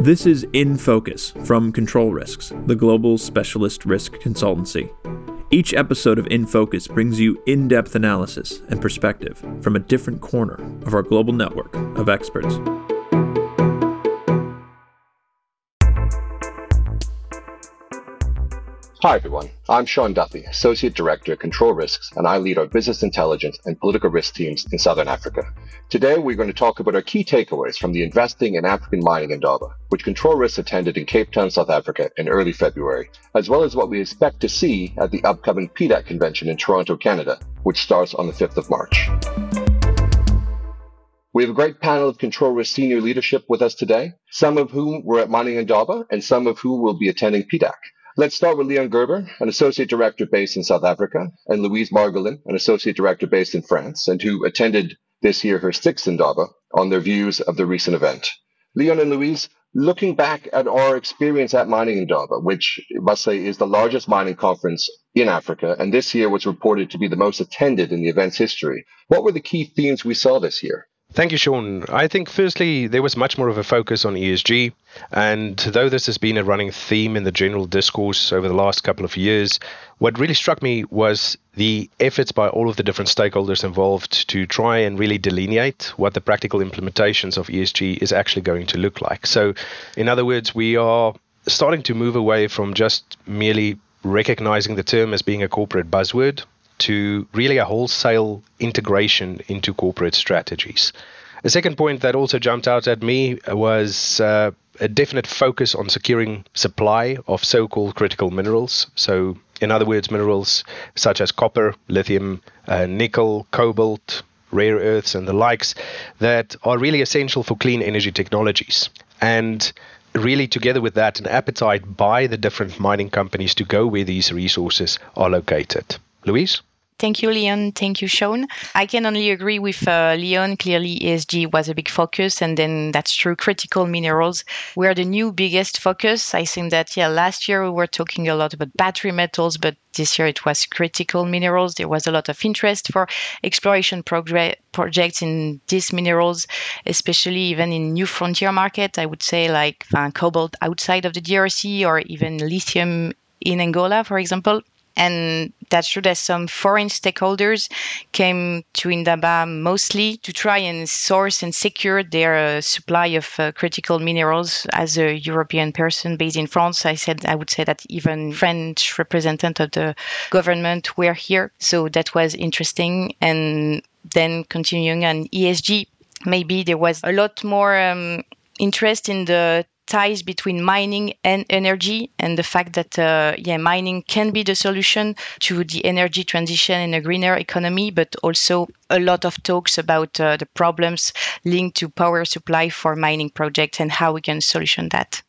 This is In Focus from Control Risks, the global specialist risk consultancy. Each episode of In Focus brings you in depth analysis and perspective from a different corner of our global network of experts. Hi, everyone. I'm Sean Duffy, Associate Director, Control Risks, and I lead our business intelligence and political risk teams in Southern Africa. Today, we're going to talk about our key takeaways from the Investing in African Mining in Indaba, which Control Risks attended in Cape Town, South Africa in early February, as well as what we expect to see at the upcoming PDAC convention in Toronto, Canada, which starts on the 5th of March. We have a great panel of Control Risk senior leadership with us today, some of whom were at Mining Indaba and some of whom will be attending PDAC. Let's start with Leon Gerber, an associate director based in South Africa, and Louise Margolin, an associate director based in France, and who attended this year her sixth Indaba on their views of the recent event. Leon and Louise, looking back at our experience at Mining Indaba, which I must say is the largest mining conference in Africa, and this year was reported to be the most attended in the event's history, what were the key themes we saw this year? Thank you, Sean. I think, firstly, there was much more of a focus on ESG. And though this has been a running theme in the general discourse over the last couple of years, what really struck me was the efforts by all of the different stakeholders involved to try and really delineate what the practical implementations of ESG is actually going to look like. So, in other words, we are starting to move away from just merely recognizing the term as being a corporate buzzword to really a wholesale integration into corporate strategies. A second point that also jumped out at me was uh, a definite focus on securing supply of so called critical minerals. So, in other words, minerals such as copper, lithium, uh, nickel, cobalt, rare earths, and the likes that are really essential for clean energy technologies. And really, together with that, an appetite by the different mining companies to go where these resources are located. Louise? Thank you, Leon. Thank you, Sean. I can only agree with uh, Leon. Clearly, ESG was a big focus, and then that's true. Critical minerals were the new biggest focus. I think that, yeah, last year we were talking a lot about battery metals, but this year it was critical minerals. There was a lot of interest for exploration progr- projects in these minerals, especially even in new frontier market. I would say like uh, cobalt outside of the DRC or even lithium in Angola, for example. And that's true that some foreign stakeholders came to Indaba mostly to try and source and secure their uh, supply of uh, critical minerals. As a European person based in France, I said I would say that even French representatives of the government were here, so that was interesting. And then continuing on ESG, maybe there was a lot more um, interest in the ties between mining and energy and the fact that uh, yeah mining can be the solution to the energy transition in a greener economy but also a lot of talks about uh, the problems linked to power supply for mining projects and how we can solution that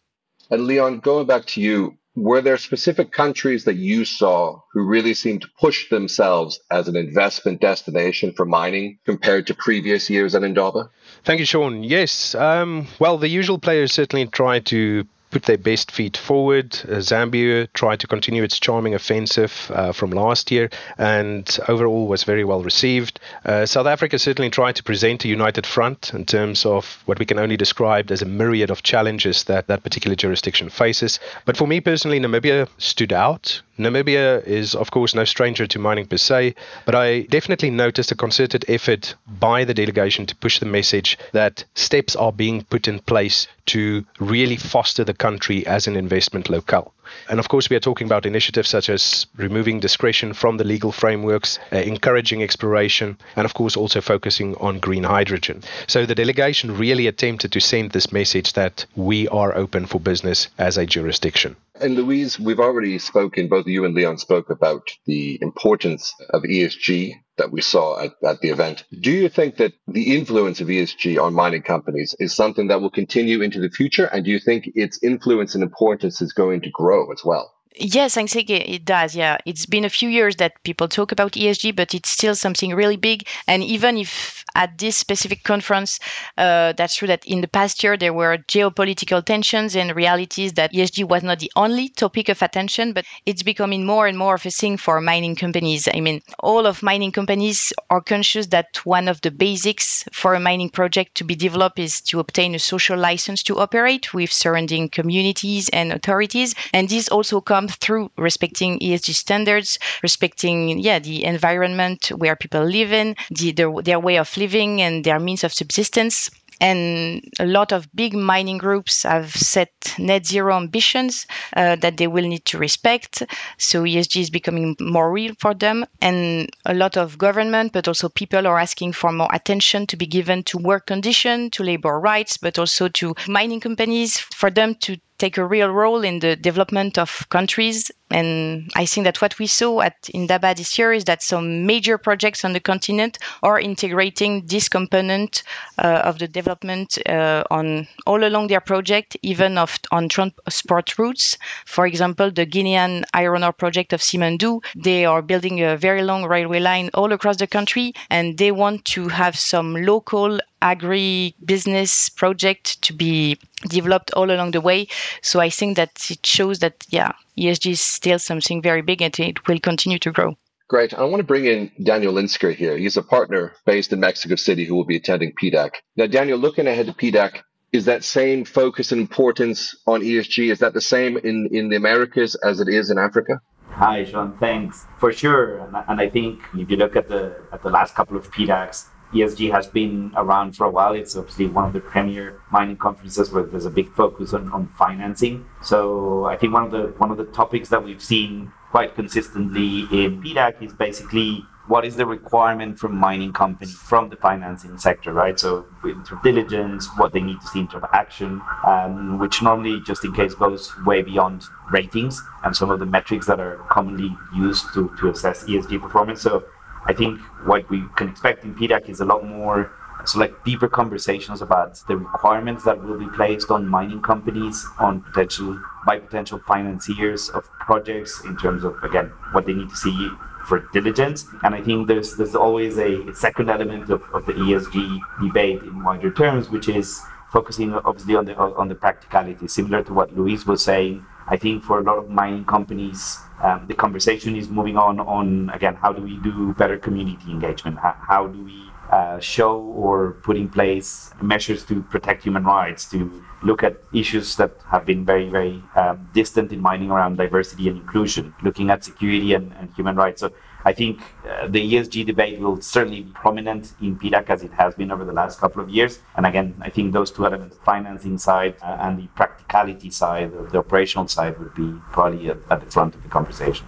and leon going back to you were there specific countries that you saw who really seemed to push themselves as an investment destination for mining compared to previous years at Indaba? Thank you, Sean. Yes. Um, well, the usual players certainly try to put their best feet forward. Uh, Zambia tried to continue its charming offensive uh, from last year and overall was very well received. Uh, South Africa certainly tried to present a united front in terms of what we can only describe as a myriad of challenges that that particular jurisdiction faces. But for me personally, Namibia stood out. Namibia is, of course, no stranger to mining per se, but I definitely noticed a concerted effort by the delegation to push the message that steps are being put in place to really foster the country as an investment locale. And of course, we are talking about initiatives such as removing discretion from the legal frameworks, uh, encouraging exploration, and of course, also focusing on green hydrogen. So the delegation really attempted to send this message that we are open for business as a jurisdiction. And Louise, we've already spoken, both you and Leon spoke about the importance of ESG that we saw at, at the event. Do you think that the influence of ESG on mining companies is something that will continue into the future? And do you think its influence and importance is going to grow as well? Yes, I think it does. Yeah, it's been a few years that people talk about ESG, but it's still something really big. And even if at this specific conference, uh, that's true that in the past year there were geopolitical tensions and realities that ESG was not the only topic of attention, but it's becoming more and more of a thing for mining companies. I mean, all of mining companies are conscious that one of the basics for a mining project to be developed is to obtain a social license to operate with surrounding communities and authorities. And this also comes through respecting ESG standards, respecting, yeah, the environment where people live in, the, their, their way of living and their means of subsistence. And a lot of big mining groups have set net zero ambitions uh, that they will need to respect. So ESG is becoming more real for them. And a lot of government, but also people are asking for more attention to be given to work condition, to labor rights, but also to mining companies for them to take a real role in the development of countries. And I think that what we saw at Indaba this year is that some major projects on the continent are integrating this component uh, of the development uh, on all along their project, even of on transport routes. For example, the Guinean iron ore project of Simandou, they are building a very long railway line all across the country, and they want to have some local agri business project to be developed all along the way. So I think that it shows that, yeah, ESG is still something very big and it will continue to grow. Great. I want to bring in Daniel Linsker here. He's a partner based in Mexico City who will be attending PDAC. Now, Daniel, looking ahead to PDAC, is that same focus and importance on ESG? Is that the same in, in the Americas as it is in Africa? Hi, Sean. Thanks for sure. And, and I think if you look at the at the last couple of PDACs, ESG has been around for a while. It's obviously one of the premier mining conferences where there's a big focus on, on financing. So I think one of the one of the topics that we've seen quite consistently in PDAC is basically what is the requirement from mining companies from the financing sector, right? So in terms of diligence, what they need to see in terms of action, um, which normally, just in case, goes way beyond ratings and some of the metrics that are commonly used to, to assess ESG performance. So I think what we can expect in PDAC is a lot more so like deeper conversations about the requirements that will be placed on mining companies on potential by potential financiers of projects in terms of again what they need to see for diligence. And i think there's there's always a, second element of, of the esg debate in wider terms which is focusing obviously on the on the practicality similar to what Louise was saying I think for a lot of mining companies, um, the conversation is moving on on again how do we do better community engagement? How, how do we uh, show or put in place measures to protect human rights, to look at issues that have been very, very um, distant in mining around diversity and inclusion, looking at security and, and human rights. So I think uh, the ESG debate will certainly be prominent in PDAC as it has been over the last couple of years. And again, I think those two elements, financing side uh, and the practicality side, the operational side, would be probably at, at the front of the conversation.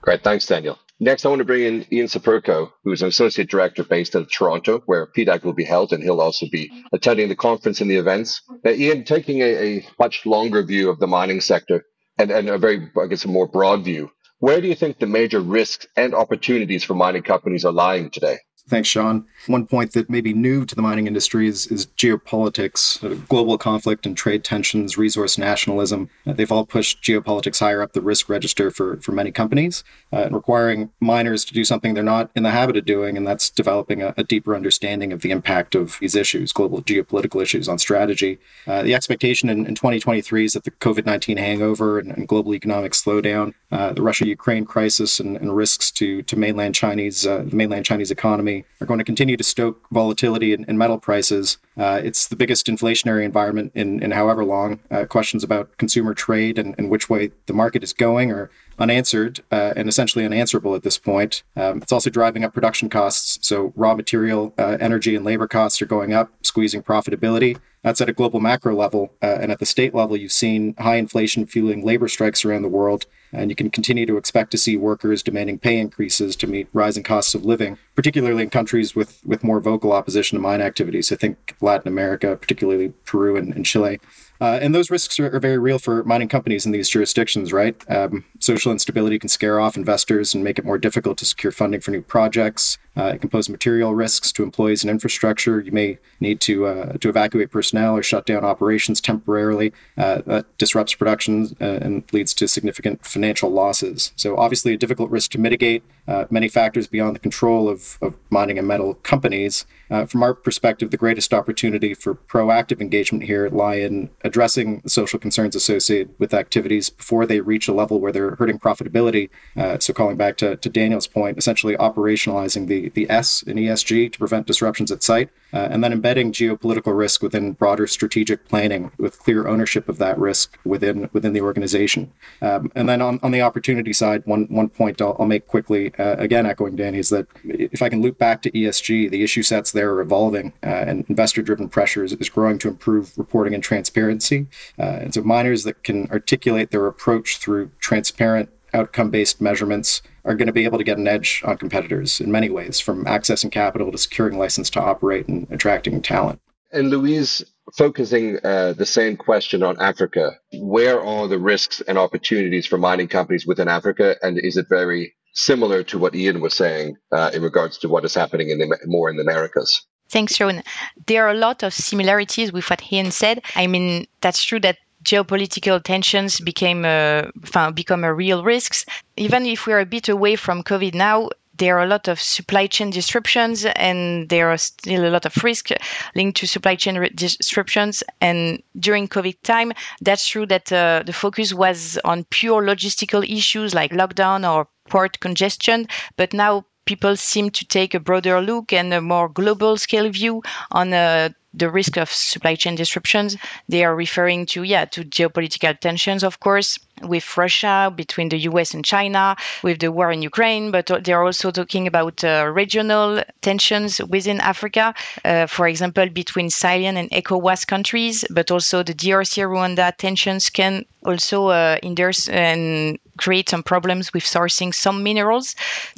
Great. Thanks, Daniel. Next, I want to bring in Ian Saperko, who is an associate director based in Toronto, where PDAC will be held, and he'll also be attending the conference and the events. Now, Ian, taking a, a much longer view of the mining sector and, and a very, I guess, a more broad view, where do you think the major risks and opportunities for mining companies are lying today? Thanks, Sean. One point that may be new to the mining industry is, is geopolitics, uh, global conflict and trade tensions, resource nationalism. Uh, they've all pushed geopolitics higher up the risk register for, for many companies, uh, requiring miners to do something they're not in the habit of doing, and that's developing a, a deeper understanding of the impact of these issues, global geopolitical issues on strategy. Uh, the expectation in, in, 2023 is that the COVID 19 hangover and, and, global economic slowdown, uh, the Russia Ukraine crisis, and, and, risks to, to mainland Chinese, uh, mainland Chinese economy are going to continue to stoke volatility in, in metal prices. Uh, it's the biggest inflationary environment in, in however long. Uh, questions about consumer trade and, and which way the market is going are unanswered uh, and essentially unanswerable at this point. Um, it's also driving up production costs. So, raw material, uh, energy, and labor costs are going up, squeezing profitability. That's at a global macro level. Uh, and at the state level, you've seen high inflation fueling labor strikes around the world. And you can continue to expect to see workers demanding pay increases to meet rising costs of living, particularly in countries with, with more vocal opposition to mine activities. I think Latin America, particularly Peru and, and Chile. Uh, and those risks are, are, very real for mining companies in these jurisdictions, right? Um, social instability can scare off investors and make it more difficult to secure funding for new projects. Uh, it can pose material risks to employees and infrastructure. You may need to uh, to evacuate personnel or shut down operations temporarily. Uh, that disrupts production uh, and leads to significant financial losses. So obviously, a difficult risk to mitigate. Uh, many factors beyond the control of, of mining and metal companies. Uh, from our perspective, the greatest opportunity for proactive engagement here lie in addressing social concerns associated with activities before they reach a level where they're hurting profitability. So, calling back to, to Daniel's point, essentially operationalizing the, the S in ESG to prevent disruptions at site, uh, and then embedding geopolitical risk within broader strategic planning with clear ownership of that risk within within the organization. Um, and then on, on the opportunity side, one one point I'll, I'll make quickly, uh, again echoing Danny, is that if I can loop back to ESG, the issue sets there are evolving, uh, and investor-driven pressures is growing to improve reporting and transparency. Uh, and so miners that can articulate their approach through transparent outcome-based measurements are going to be able to get an edge on competitors in many ways, from accessing capital to securing license to operate and attracting talent. And Louise, focusing uh, the same question on Africa, where are the risks and opportunities for mining companies within Africa, and is it very similar to what Ian was saying uh, in regards to what is happening in the more in the Americas. Thanks, Sean. There are a lot of similarities with what Ian said. I mean, that's true that geopolitical tensions became a, become a real risks. Even if we're a bit away from COVID now, there are a lot of supply chain disruptions and there are still a lot of risk linked to supply chain disruptions and during covid time that's true that uh, the focus was on pure logistical issues like lockdown or port congestion, but now people seem to take a broader look and a more global scale view on uh, the risk of supply chain disruptions. They are referring to, yeah, to geopolitical tensions, of course, with Russia, between the US and China, with the war in Ukraine, but they're also talking about uh, regional tensions within Africa, uh, for example, between Sahelian and ECOWAS countries, but also the DRC Rwanda tensions can also uh, and create some problems with sourcing some minerals.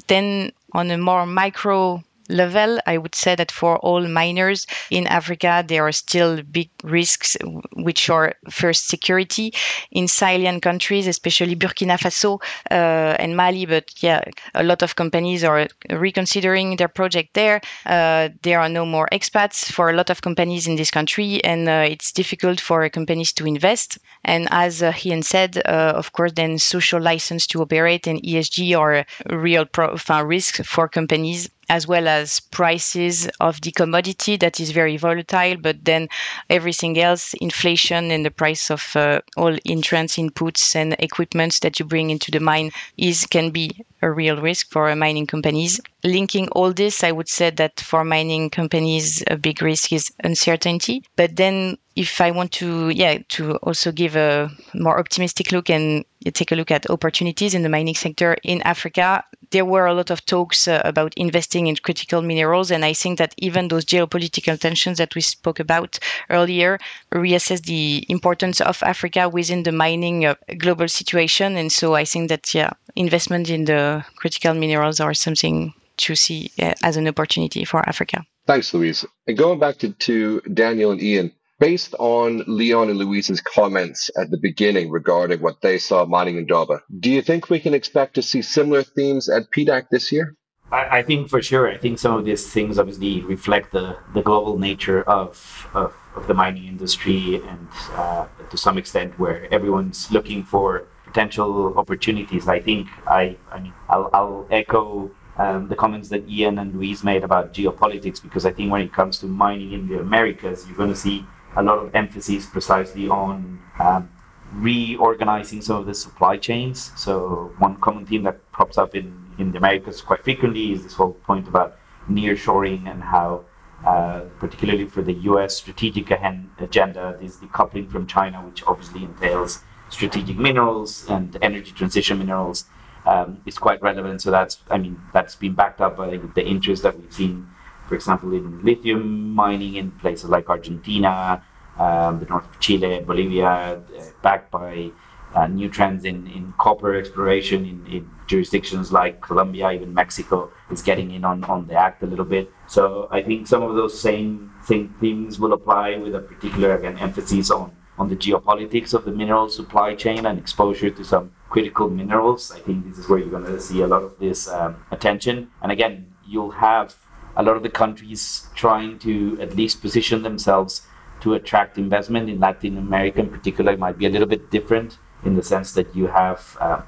Then on a more micro level, I would say that for all miners in Africa, there are still big risks, which are first security in Sahelian countries, especially Burkina Faso uh, and Mali. But yeah, a lot of companies are reconsidering their project there. Uh, there are no more expats for a lot of companies in this country, and uh, it's difficult for companies to invest. And as uh, Ian said, uh, of course, then social license to operate and ESG are real pro- risks for companies as well as prices of the commodity that is very volatile, but then everything else, inflation and the price of uh, all entrance inputs and equipments that you bring into the mine is can be a real risk for mining companies. Linking all this, I would say that for mining companies, a big risk is uncertainty. But then if I want to, yeah, to also give a more optimistic look and take a look at opportunities in the mining sector in Africa, there were a lot of talks uh, about investing in critical minerals. And I think that even those geopolitical tensions that we spoke about earlier reassess the importance of Africa within the mining uh, global situation. And so I think that, yeah, investment in the critical minerals are something to see uh, as an opportunity for Africa. Thanks, Louise. And going back to, to Daniel and Ian, based on Leon and Louise's comments at the beginning regarding what they saw mining Indaba, do you think we can expect to see similar themes at PDAC this year? I, I think for sure. I think some of these things obviously reflect the, the global nature of, of, of the mining industry and uh, to some extent where everyone's looking for potential opportunities. I think I, I mean, I'll, I'll echo um, the comments that Ian and Louise made about geopolitics because I think when it comes to mining in the Americas, you're going to see a lot of emphasis precisely on um, reorganizing some of the supply chains. So one common theme that pops up in, in the Americas quite frequently is this whole point about nearshoring and how, uh, particularly for the U.S. strategic agenda, this decoupling from China, which obviously entails strategic minerals and energy transition minerals, um, is quite relevant. So that's, I mean, that's been backed up by the interest that we've seen for example, in lithium mining in places like Argentina, um, the north of Chile, Bolivia, uh, backed by uh, new trends in, in copper exploration in, in, jurisdictions like Colombia, even Mexico is getting in on, on the act a little bit. So I think some of those same thing, things will apply with a particular, again, emphasis on, on the geopolitics of the mineral supply chain and exposure to some critical minerals. I think this is where you're going to see a lot of this um, attention. And again, you'll have a lot of the countries trying to at least position themselves to attract investment in Latin America in particular might be a little bit different in the sense that you have uh,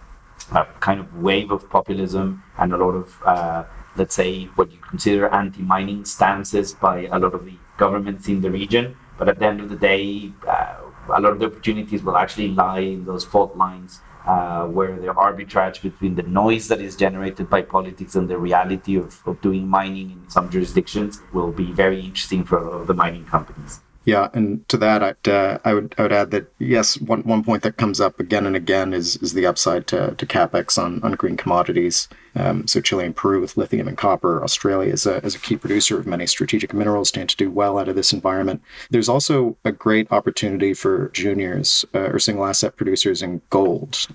a kind of wave of populism and a lot of uh, let's say what you consider anti-mining stances by a lot of the governments in the region. But at the end of the day uh, a lot of the opportunities will actually lie in those fault lines uh, where the arbitrage between the noise that is generated by politics and the reality of, of doing mining in some jurisdictions will be very interesting for the mining companies. Yeah, and to that, I'd, uh, I would I would add that yes, one, one point that comes up again and again is is the upside to, to capex on, on green commodities. Um, so Chile and Peru with lithium and copper, Australia is a, is a key producer of many strategic minerals, stand to do well out of this environment. There's also a great opportunity for juniors uh, or single asset producers in gold.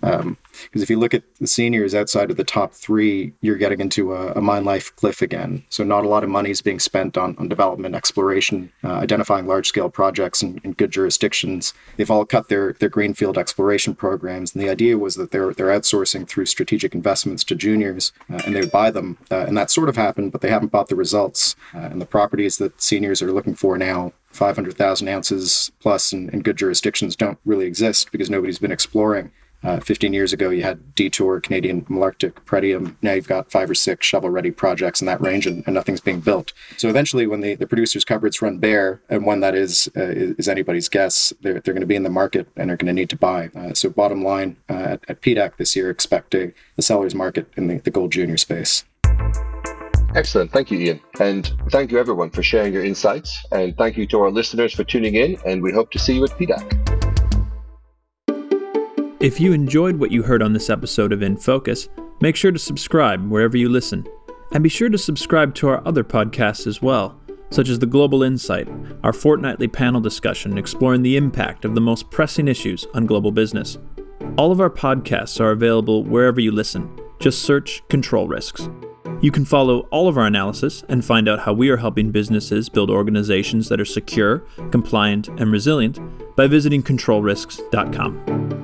Because if you look at the seniors outside of the top three, you're getting into a, a, mine life cliff again. So not a lot of money is being spent on, on development, exploration, uh, identifying large scale projects in, in good jurisdictions. They've all cut their, their greenfield exploration programs. And the idea was that they're, they're outsourcing through strategic investments to juniors uh, and they would buy them. Uh, and that sort of happened, but they haven't bought the results. Uh, and the properties that seniors are looking for now, 500,000 ounces plus in, in, good jurisdictions, don't really exist because nobody's been exploring. Uh, 15 years ago, you had Detour, Canadian Malartic, Pretium. Now you've got five or six shovel ready projects in that range, and, and, nothing's being built. So eventually, when the, the producers' cupboards run bare, and when that is, uh, is, anybody's guess, they're, they're going to be in the market and are going to need to buy. Uh, so, bottom line, uh, at, at PDAC this year, expect a, the seller's market in the, the gold junior space. Excellent. Thank you, Ian. And thank you, everyone, for sharing your insights. And thank you to our listeners for tuning in. And we hope to see you at PDAC. If you enjoyed what you heard on this episode of In Focus, make sure to subscribe wherever you listen. And be sure to subscribe to our other podcasts as well, such as The Global Insight, our fortnightly panel discussion exploring the impact of the most pressing issues on global business. All of our podcasts are available wherever you listen. Just search Control Risks. You can follow all of our analysis and find out how we are helping businesses build organizations that are secure, compliant, and resilient by visiting controlrisks.com.